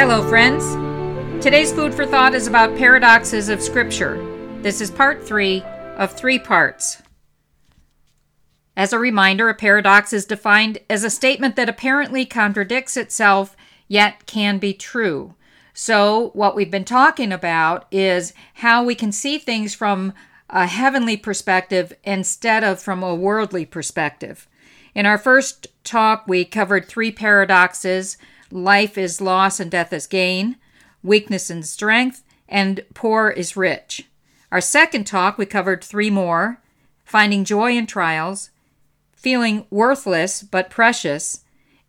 Hello, friends. Today's food for thought is about paradoxes of Scripture. This is part three of three parts. As a reminder, a paradox is defined as a statement that apparently contradicts itself yet can be true. So, what we've been talking about is how we can see things from a heavenly perspective instead of from a worldly perspective. In our first talk, we covered three paradoxes life is loss and death is gain, weakness and strength, and poor is rich. Our second talk, we covered three more finding joy in trials, feeling worthless but precious,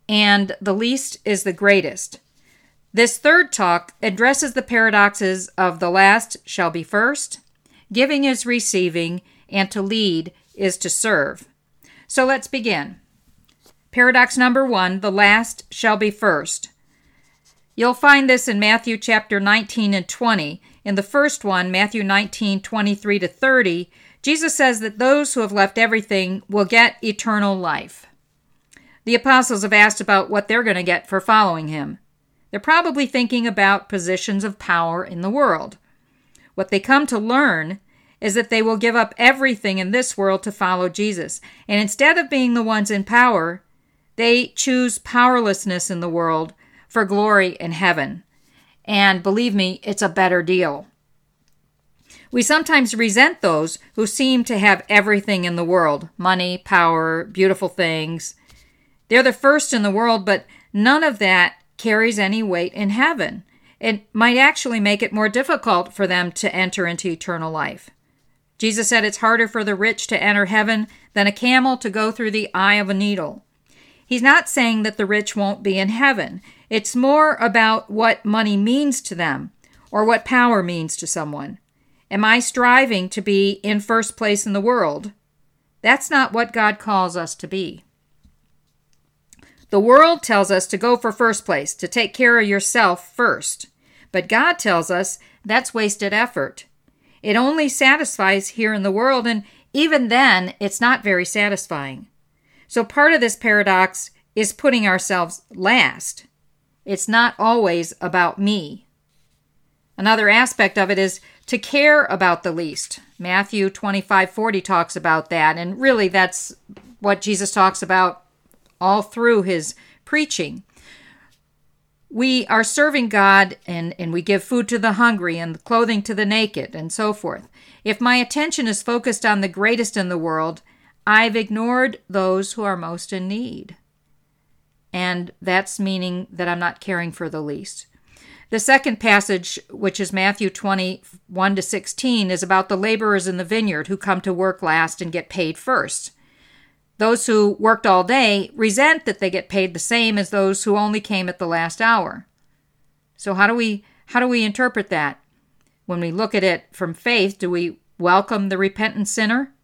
and the least is the greatest. This third talk addresses the paradoxes of the last shall be first, giving is receiving, and to lead is to serve. So let's begin. Paradox number one the last shall be first. You'll find this in Matthew chapter 19 and 20. In the first one, Matthew 19, 23 to 30, Jesus says that those who have left everything will get eternal life. The apostles have asked about what they're going to get for following him. They're probably thinking about positions of power in the world. What they come to learn is that they will give up everything in this world to follow Jesus. And instead of being the ones in power, they choose powerlessness in the world for glory in heaven. And believe me, it's a better deal. We sometimes resent those who seem to have everything in the world money, power, beautiful things. They're the first in the world, but none of that carries any weight in heaven. It might actually make it more difficult for them to enter into eternal life. Jesus said it's harder for the rich to enter heaven than a camel to go through the eye of a needle. He's not saying that the rich won't be in heaven. It's more about what money means to them or what power means to someone. Am I striving to be in first place in the world? That's not what God calls us to be. The world tells us to go for first place, to take care of yourself first. But God tells us that's wasted effort. It only satisfies here in the world, and even then, it's not very satisfying. So, part of this paradox is putting ourselves last. It's not always about me. Another aspect of it is to care about the least. Matthew 25:40 talks about that and really that's what Jesus talks about all through his preaching. We are serving God and, and we give food to the hungry and clothing to the naked and so forth. If my attention is focused on the greatest in the world, I've ignored those who are most in need. And that's meaning that I'm not caring for the least. The second passage, which is Matthew 21 to 16, is about the laborers in the vineyard who come to work last and get paid first. Those who worked all day resent that they get paid the same as those who only came at the last hour. So how do we how do we interpret that? When we look at it from faith, do we welcome the repentant sinner?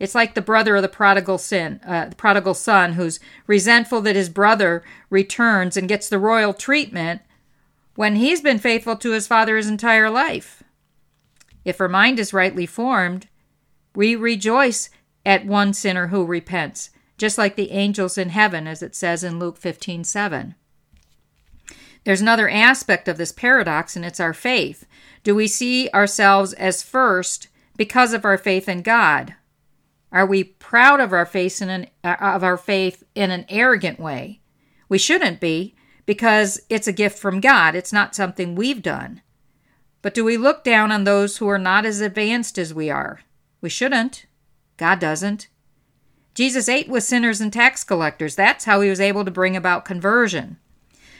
It's like the brother of the prodigal sin, uh, the prodigal son, who's resentful that his brother returns and gets the royal treatment when he's been faithful to his father his entire life. If our mind is rightly formed, we rejoice at one sinner who repents, just like the angels in heaven, as it says in Luke 15 7. There's another aspect of this paradox, and it's our faith. Do we see ourselves as first because of our faith in God? Are we proud of our faith in an uh, of our faith in an arrogant way? We shouldn't be because it's a gift from God. It's not something we've done. But do we look down on those who are not as advanced as we are? We shouldn't. God doesn't. Jesus ate with sinners and tax collectors. That's how he was able to bring about conversion.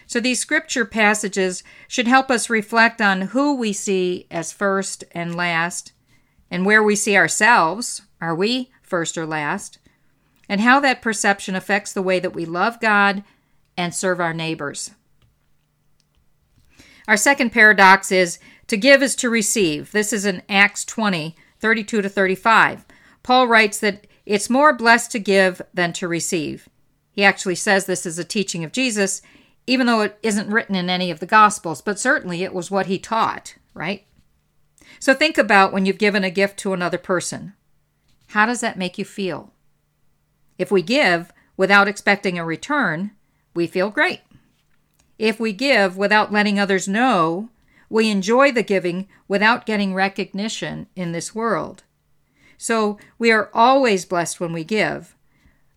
So these scripture passages should help us reflect on who we see as first and last and where we see ourselves. Are we first or last, and how that perception affects the way that we love God and serve our neighbors. Our second paradox is to give is to receive. This is in Acts 20, 32 to 35. Paul writes that it's more blessed to give than to receive. He actually says this is a teaching of Jesus, even though it isn't written in any of the Gospels, but certainly it was what he taught, right? So think about when you've given a gift to another person. How does that make you feel? If we give without expecting a return, we feel great. If we give without letting others know, we enjoy the giving without getting recognition in this world. So we are always blessed when we give,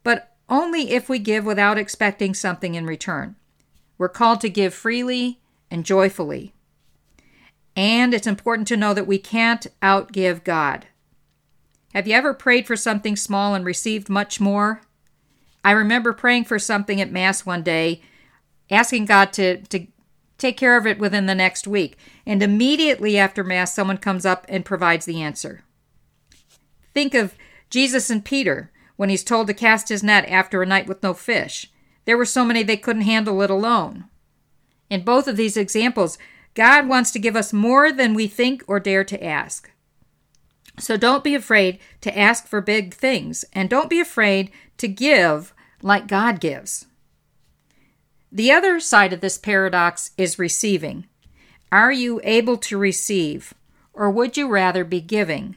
but only if we give without expecting something in return. We're called to give freely and joyfully. And it's important to know that we can't outgive God. Have you ever prayed for something small and received much more? I remember praying for something at Mass one day, asking God to, to take care of it within the next week. And immediately after Mass, someone comes up and provides the answer. Think of Jesus and Peter when he's told to cast his net after a night with no fish. There were so many they couldn't handle it alone. In both of these examples, God wants to give us more than we think or dare to ask. So don't be afraid to ask for big things, and don't be afraid to give like God gives. The other side of this paradox is receiving. Are you able to receive, or would you rather be giving?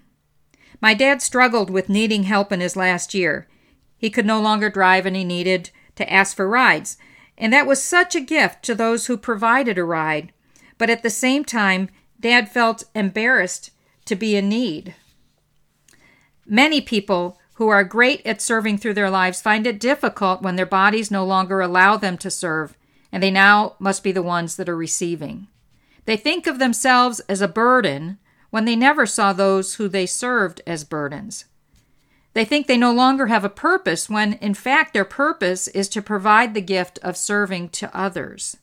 My dad struggled with needing help in his last year. He could no longer drive and he needed to ask for rides, and that was such a gift to those who provided a ride. But at the same time, Dad felt embarrassed to be in need. Many people who are great at serving through their lives find it difficult when their bodies no longer allow them to serve, and they now must be the ones that are receiving. They think of themselves as a burden when they never saw those who they served as burdens. They think they no longer have a purpose when, in fact, their purpose is to provide the gift of serving to others.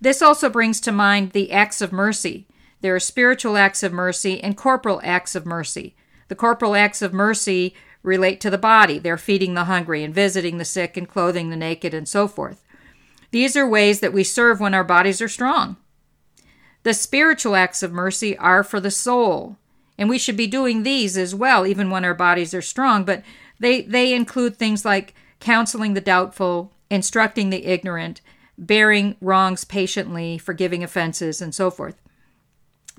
This also brings to mind the acts of mercy. There are spiritual acts of mercy and corporal acts of mercy. The corporal acts of mercy relate to the body. They're feeding the hungry and visiting the sick and clothing the naked and so forth. These are ways that we serve when our bodies are strong. The spiritual acts of mercy are for the soul, and we should be doing these as well, even when our bodies are strong. But they, they include things like counseling the doubtful, instructing the ignorant, bearing wrongs patiently, forgiving offenses, and so forth.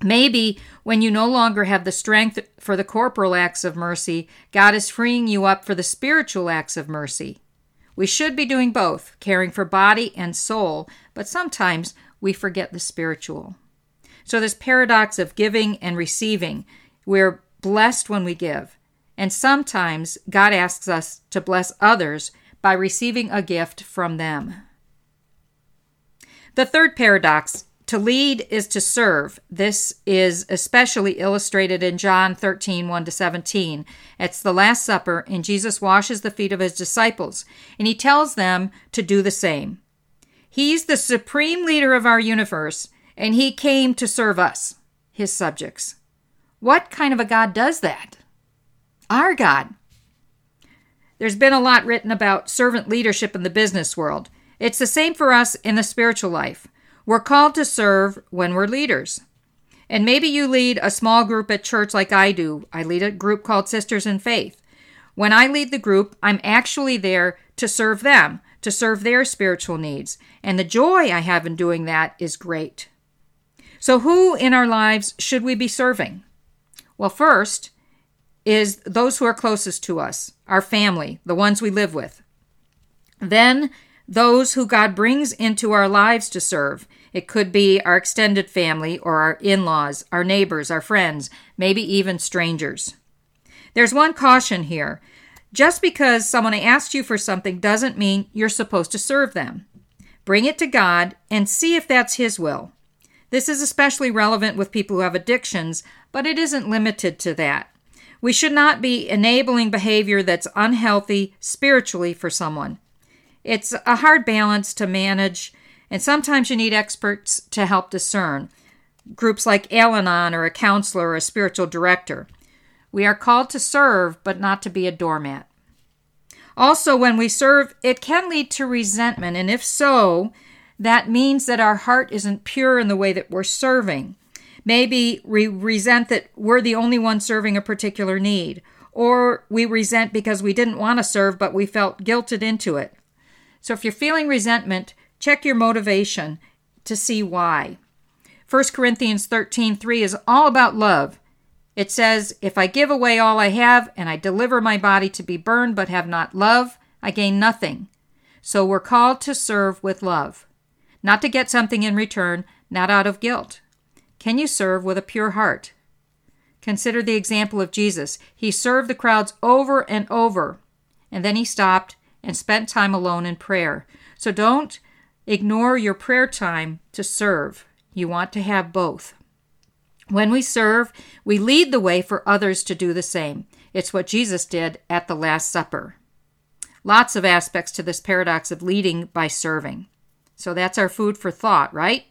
Maybe when you no longer have the strength for the corporal acts of mercy, God is freeing you up for the spiritual acts of mercy. We should be doing both, caring for body and soul, but sometimes we forget the spiritual. So, this paradox of giving and receiving, we're blessed when we give. And sometimes God asks us to bless others by receiving a gift from them. The third paradox to lead is to serve. This is especially illustrated in John 13, 1 to 17. It's the Last Supper, and Jesus washes the feet of his disciples, and he tells them to do the same. He's the supreme leader of our universe, and he came to serve us, his subjects. What kind of a God does that? Our God. There's been a lot written about servant leadership in the business world. It's the same for us in the spiritual life. We're called to serve when we're leaders. And maybe you lead a small group at church like I do. I lead a group called Sisters in Faith. When I lead the group, I'm actually there to serve them, to serve their spiritual needs. And the joy I have in doing that is great. So, who in our lives should we be serving? Well, first is those who are closest to us, our family, the ones we live with. Then those who God brings into our lives to serve. It could be our extended family or our in laws, our neighbors, our friends, maybe even strangers. There's one caution here. Just because someone asks you for something doesn't mean you're supposed to serve them. Bring it to God and see if that's His will. This is especially relevant with people who have addictions, but it isn't limited to that. We should not be enabling behavior that's unhealthy spiritually for someone. It's a hard balance to manage, and sometimes you need experts to help discern. Groups like Al Anon or a counselor or a spiritual director. We are called to serve, but not to be a doormat. Also, when we serve, it can lead to resentment, and if so, that means that our heart isn't pure in the way that we're serving. Maybe we resent that we're the only one serving a particular need, or we resent because we didn't want to serve but we felt guilted into it. So if you're feeling resentment, check your motivation to see why. 1 Corinthians 13:3 is all about love. It says, "If I give away all I have and I deliver my body to be burned but have not love, I gain nothing." So we're called to serve with love. not to get something in return, not out of guilt. Can you serve with a pure heart? Consider the example of Jesus. He served the crowds over and over, and then he stopped and spent time alone in prayer. So don't ignore your prayer time to serve. You want to have both. When we serve, we lead the way for others to do the same. It's what Jesus did at the Last Supper. Lots of aspects to this paradox of leading by serving. So that's our food for thought, right?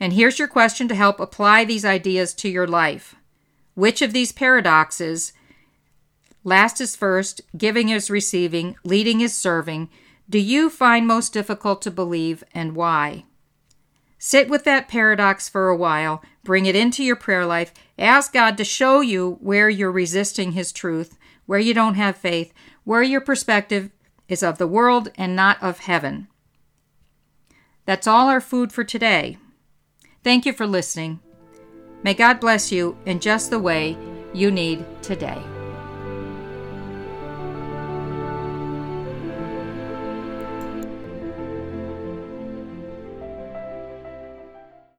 And here's your question to help apply these ideas to your life. Which of these paradoxes, last is first, giving is receiving, leading is serving, do you find most difficult to believe and why? Sit with that paradox for a while, bring it into your prayer life, ask God to show you where you're resisting His truth, where you don't have faith, where your perspective is of the world and not of heaven. That's all our food for today. Thank you for listening. May God bless you in just the way you need today.